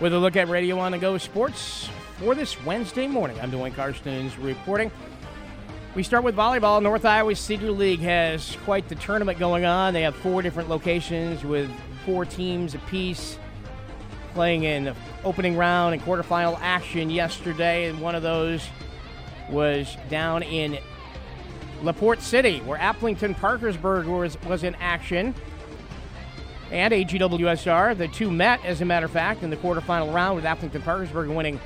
With a look at Radio On the Go Sports for this Wednesday morning, I'm Duane Carstens reporting. We start with volleyball. North Iowa Cedar League has quite the tournament going on. They have four different locations with four teams apiece playing in opening round and quarterfinal action yesterday, and one of those was down in LaPorte City, where Aplington Parkersburg was, was in action. And AGWSR, the two met, as a matter of fact, in the quarterfinal round with Aplington Parkersburg winning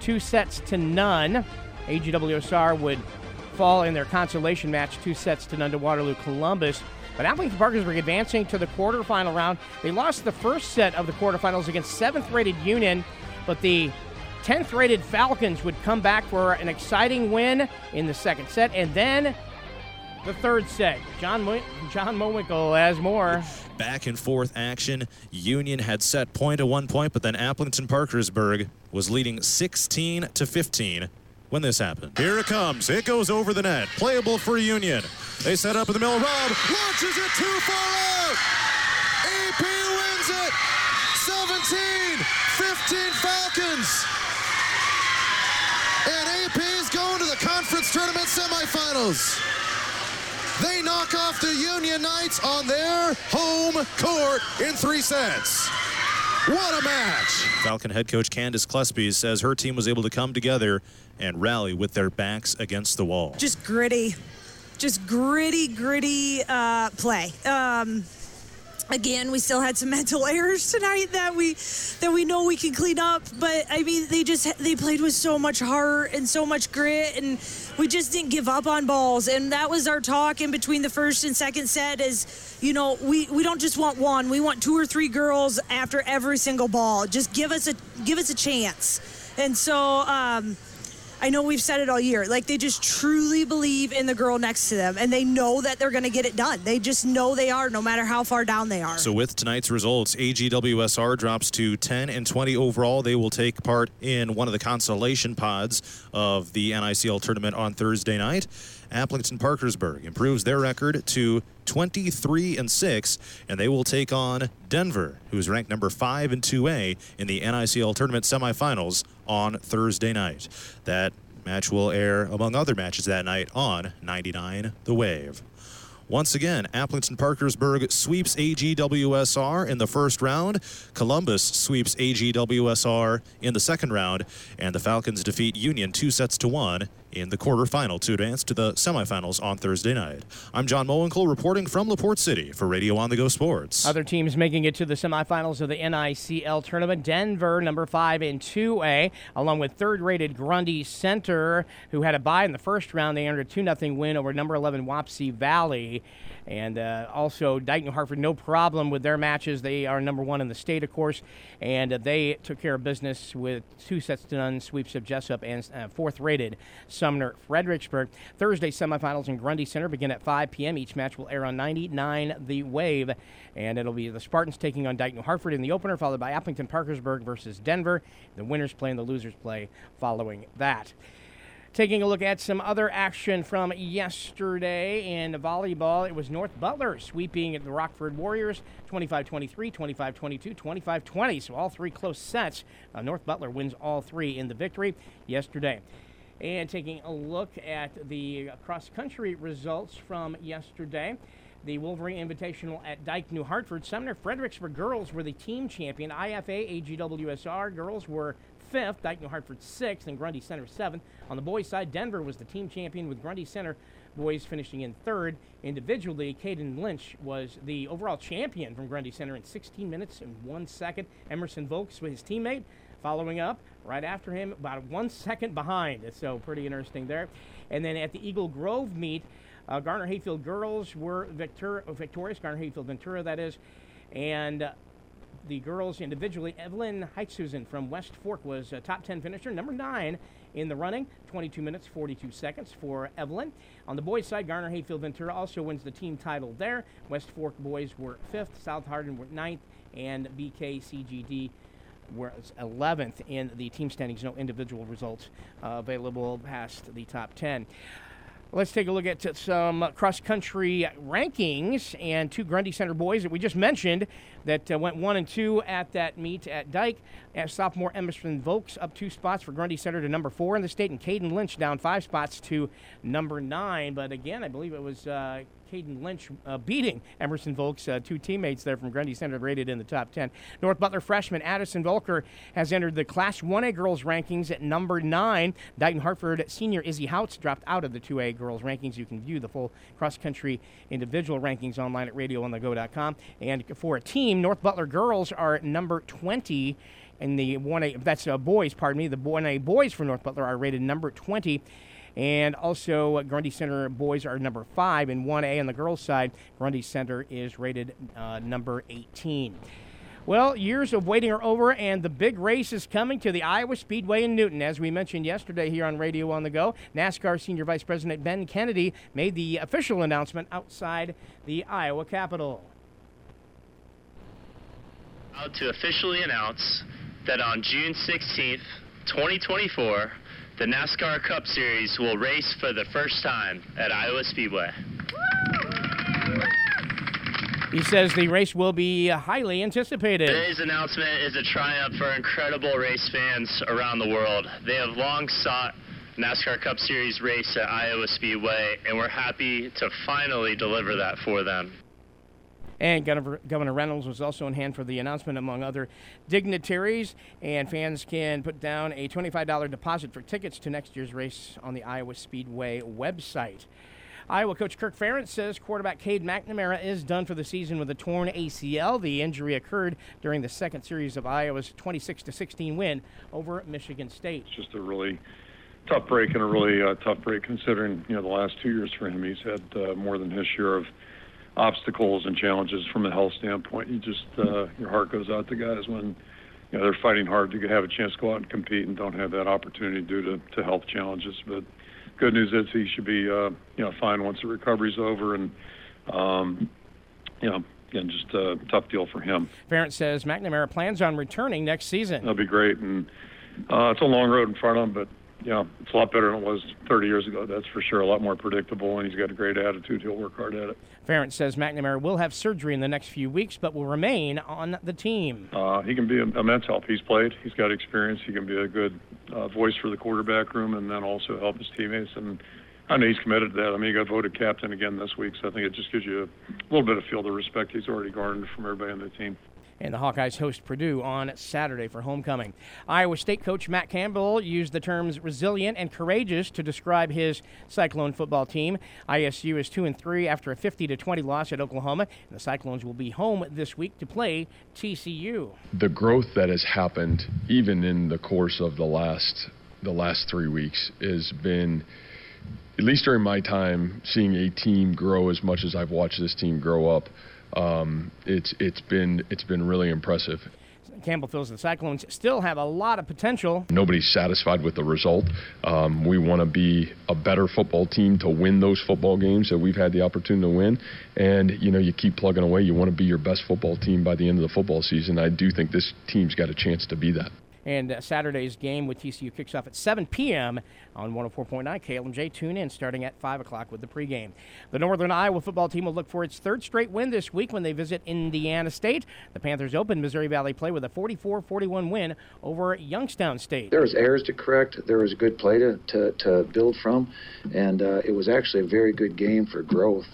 two sets to none. AGWSR would fall in their consolation match, two sets to none to Waterloo Columbus. But Aplington Parkersburg advancing to the quarterfinal round. They lost the first set of the quarterfinals against seventh rated Union, but the 10th rated Falcons would come back for an exciting win in the second set. And then the third set. John, John Mowinkle has more. Back and forth action. Union had set point at one point, but then Aplington Parkersburg was leading 16 to 15 when this happened. Here it comes. It goes over the net. Playable for Union. They set up in the middle. Rob launches it too far out. AP wins it. 17, 15 Falcons. And AP is going to the conference tournament semifinals. They knock off the Union Knights on their home court in three sets. What a match! Falcon head coach Candace Klesby says her team was able to come together and rally with their backs against the wall. Just gritty, just gritty, gritty uh, play. Um, again, we still had some mental errors tonight that we that we know we can clean up. But I mean, they just they played with so much heart and so much grit, and we just didn't give up on balls. And that was our talk in between the first and second set. Is you know we we don't just want one, we want two or three girls after every single ball. Just give us a give us a chance. And so. Um, I know we've said it all year. Like they just truly believe in the girl next to them and they know that they're going to get it done. They just know they are no matter how far down they are. So with tonight's results, AGWSR drops to 10 and 20 overall. They will take part in one of the consolation pods of the NICL tournament on Thursday night. Aplington Parkersburg improves their record to 23 and 6 and they will take on Denver who is ranked number 5 in 2A in the NICL tournament semifinals on Thursday night. That match will air among other matches that night on 99 The Wave. Once again, Aplington Parkersburg sweeps AGWSR in the first round. Columbus sweeps AGWSR in the second round. And the Falcons defeat Union two sets to one in the quarterfinal to advance to the semifinals on Thursday night. I'm John Mowinkle reporting from LaPorte City for Radio On the Go Sports. Other teams making it to the semifinals of the NICL tournament. Denver, number five in 2A, along with third rated Grundy Center, who had a bye in the first round. They earned a 2 0 win over number 11 Wapsie Valley. And uh, also, Dike New Hartford, no problem with their matches. They are number one in the state, of course, and uh, they took care of business with two sets to none sweeps of Jessup and uh, fourth rated Sumner Fredericksburg. Thursday semifinals in Grundy Center begin at 5 p.m. Each match will air on 99 The Wave, and it'll be the Spartans taking on Dike New Hartford in the opener, followed by Aplington Parkersburg versus Denver. The winners play and the losers play following that. Taking a look at some other action from yesterday in volleyball, it was North Butler sweeping the Rockford Warriors 25 23, 25 22, 25 20. So all three close sets. Uh, North Butler wins all three in the victory yesterday. And taking a look at the cross country results from yesterday. The Wolverine Invitational at Dike, New Hartford. Sumner Fredericksburg girls were the team champion. IFA, AGWSR girls were fifth, Dike New Hartford sixth, and Grundy Center seventh. On the boys' side, Denver was the team champion with Grundy Center boys finishing in third. Individually, Caden Lynch was the overall champion from Grundy Center in 16 minutes and one second. Emerson Volks was his teammate, following up right after him, about one second behind. So pretty interesting there. And then at the Eagle Grove meet, uh, Garner Hayfield girls were victor- victorious. Garner Hayfield Ventura, that is, and. Uh, the girls individually. Evelyn Heitsusen from West Fork was a top 10 finisher, number 9 in the running, 22 minutes 42 seconds for Evelyn. On the boys' side, Garner Hayfield Ventura also wins the team title there. West Fork boys were 5th, South Hardin were ninth, and BKCGD was 11th in the team standings. No individual results uh, available past the top 10. Let's take a look at some cross country rankings and two Grundy Center boys that we just mentioned that uh, went one and two at that meet at Dike. As sophomore Emerson Volks up two spots for Grundy Center to number four in the state, and Caden Lynch down five spots to number nine. But again, I believe it was uh, Caden Lynch uh, beating Emerson Volks, uh, two teammates there from Grundy Center rated in the top 10. North Butler freshman Addison Volker has entered the Class 1A girls rankings at number 9. Dike New Hartford senior Izzy Houts dropped out of the 2A girls rankings. You can view the full cross country individual rankings online at radioonthego.com. And for a team, North Butler girls are number 20 and the 1A, that's uh, boys, pardon me, the 1A boys from North Butler are rated number 20. And also, uh, Grundy Center boys are number five and 1A. On the girls' side, Grundy Center is rated uh, number 18. Well, years of waiting are over, and the big race is coming to the Iowa Speedway in Newton. As we mentioned yesterday here on Radio on the Go, NASCAR Senior Vice President Ben Kennedy made the official announcement outside the Iowa Capitol. To officially announce that on June 16th, 2024, the NASCAR Cup Series will race for the first time at Iowa Speedway. He says the race will be highly anticipated. Today's announcement is a triumph for incredible race fans around the world. They have long sought NASCAR Cup Series race at Iowa Speedway, and we're happy to finally deliver that for them. And Governor, Governor Reynolds was also in hand for the announcement, among other dignitaries. And fans can put down a $25 deposit for tickets to next year's race on the Iowa Speedway website. Iowa coach Kirk Ferentz says quarterback Cade McNamara is done for the season with a torn ACL. The injury occurred during the second series of Iowa's 26 16 win over Michigan State. It's just a really tough break and a really uh, tough break considering you know the last two years for him. He's had uh, more than his share of obstacles and challenges from a health standpoint. You just uh, your heart goes out to guys when you know they're fighting hard to have a chance to go out and compete and don't have that opportunity due to, to health challenges. But good news is he should be uh, you know fine once the recovery's over and um, you know again just a tough deal for him. Ferentz says McNamara plans on returning next season. That'll be great and uh, it's a long road in front of him, but yeah, it's a lot better than it was 30 years ago. That's for sure. A lot more predictable, and he's got a great attitude. He'll work hard at it. Ferentz says McNamara will have surgery in the next few weeks, but will remain on the team. Uh, he can be a immense help. He's played. He's got experience. He can be a good uh, voice for the quarterback room, and then also help his teammates. And I know he's committed to that. I mean, he got voted captain again this week, so I think it just gives you a little bit of feel the respect he's already garnered from everybody on the team and the Hawkeyes host Purdue on Saturday for homecoming. Iowa State coach Matt Campbell used the terms resilient and courageous to describe his Cyclone football team. ISU is 2 and 3 after a 50 to 20 loss at Oklahoma, and the Cyclones will be home this week to play TCU. The growth that has happened even in the course of the last the last 3 weeks has been at least during my time seeing a team grow as much as I've watched this team grow up um, it's it's been it's been really impressive. Campbell feels the Cyclones still have a lot of potential. Nobody's satisfied with the result. Um, we want to be a better football team to win those football games that we've had the opportunity to win. And, you know, you keep plugging away. You want to be your best football team by the end of the football season. I do think this team's got a chance to be that. And uh, Saturday's game with TCU kicks off at 7 p.m. on 104.9 KLMJ. Tune in starting at 5 o'clock with the pregame. The Northern Iowa football team will look for its third straight win this week when they visit Indiana State. The Panthers open Missouri Valley play with a 44 41 win over Youngstown State. There was errors to correct, there was good play to, to, to build from, and uh, it was actually a very good game for growth.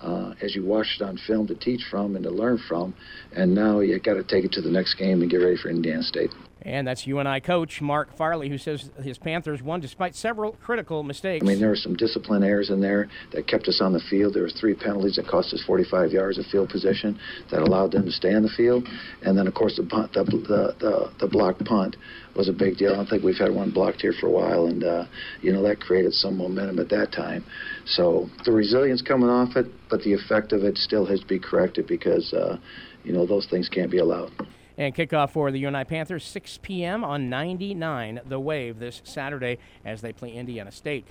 Uh, as you watch it on film to teach from and to learn from. And now you got to take it to the next game and get ready for Indiana State. And that's UNI coach Mark Farley, who says his Panthers won despite several critical mistakes. I mean, there were some discipline errors in there that kept us on the field. There were three penalties that cost us 45 yards of field position that allowed them to stay on the field. And then, of course, the punt, the the the, the blocked punt was a big deal. I don't think we've had one blocked here for a while, and uh, you know that created some momentum at that time. So the resilience coming off it, but the effect of it still has to be corrected because uh, you know those things can't be allowed. And kickoff for the UNI Panthers, 6 p.m. on 99 The Wave this Saturday as they play Indiana State.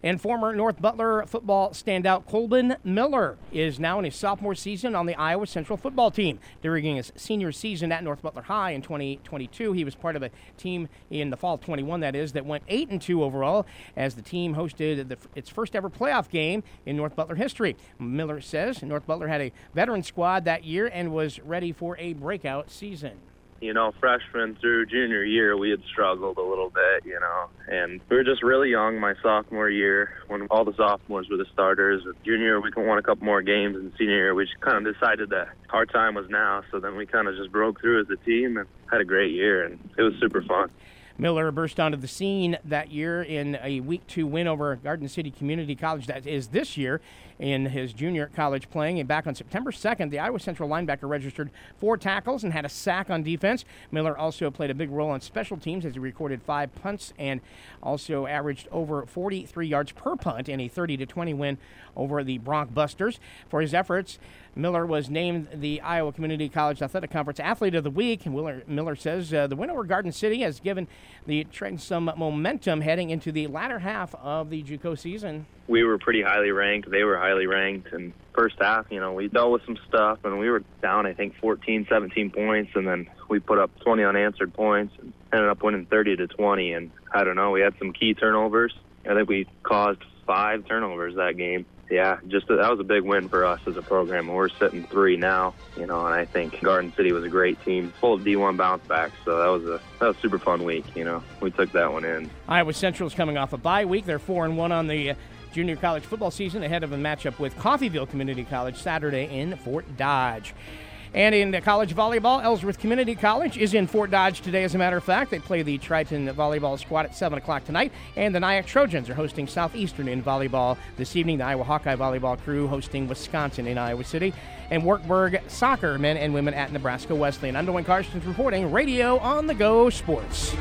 And former North Butler football standout Colbin Miller is now in his sophomore season on the Iowa Central football team. During his senior season at North Butler High in 2022, he was part of a team in the fall 21, that is, that went 8 and 2 overall as the team hosted the, its first ever playoff game in North Butler history. Miller says North Butler had a veteran squad that year and was ready for a breakout season you know, freshman through junior year, we had struggled a little bit, you know, and we were just really young my sophomore year when all the sophomores were the starters. Junior we won a couple more games, and senior year, we just kind of decided that our time was now. So then we kind of just broke through as a team and had a great year, and it was super fun. Miller burst onto the scene that year in a week two win over Garden City Community College. That is this year in his junior college playing. And back on September 2nd, the Iowa Central linebacker registered four tackles and had a sack on defense. Miller also played a big role on special teams as he recorded five punts and also averaged over 43 yards per punt in a 30 to 20 win over the Bronc Busters. For his efforts, Miller was named the Iowa Community College Athletic Conference Athlete of the Week. Miller, Miller says uh, the win over Garden City has given the Trent some momentum heading into the latter half of the JUCO season. We were pretty highly ranked. They were highly ranked. And first half, you know, we dealt with some stuff and we were down, I think, 14, 17 points. And then we put up 20 unanswered points and ended up winning 30 to 20. And I don't know, we had some key turnovers. I think we caused five turnovers that game yeah, just that was a big win for us as a program. We're sitting three now, you know, and I think Garden City was a great team, full of D1 bounce backs. So that was a that was a super fun week. You know, we took that one in. Iowa Central is coming off a bye week. They're four and one on the uh, junior college football season ahead of a matchup with Coffeyville Community College Saturday in Fort Dodge. And in college volleyball, Ellsworth Community College is in Fort Dodge today, as a matter of fact. They play the Triton volleyball squad at 7 o'clock tonight. And the NIACC Trojans are hosting Southeastern in volleyball this evening. The Iowa Hawkeye volleyball crew hosting Wisconsin in Iowa City. And Wartburg soccer, men and women at Nebraska Wesleyan. I'm Duane reporting Radio on the Go Sports.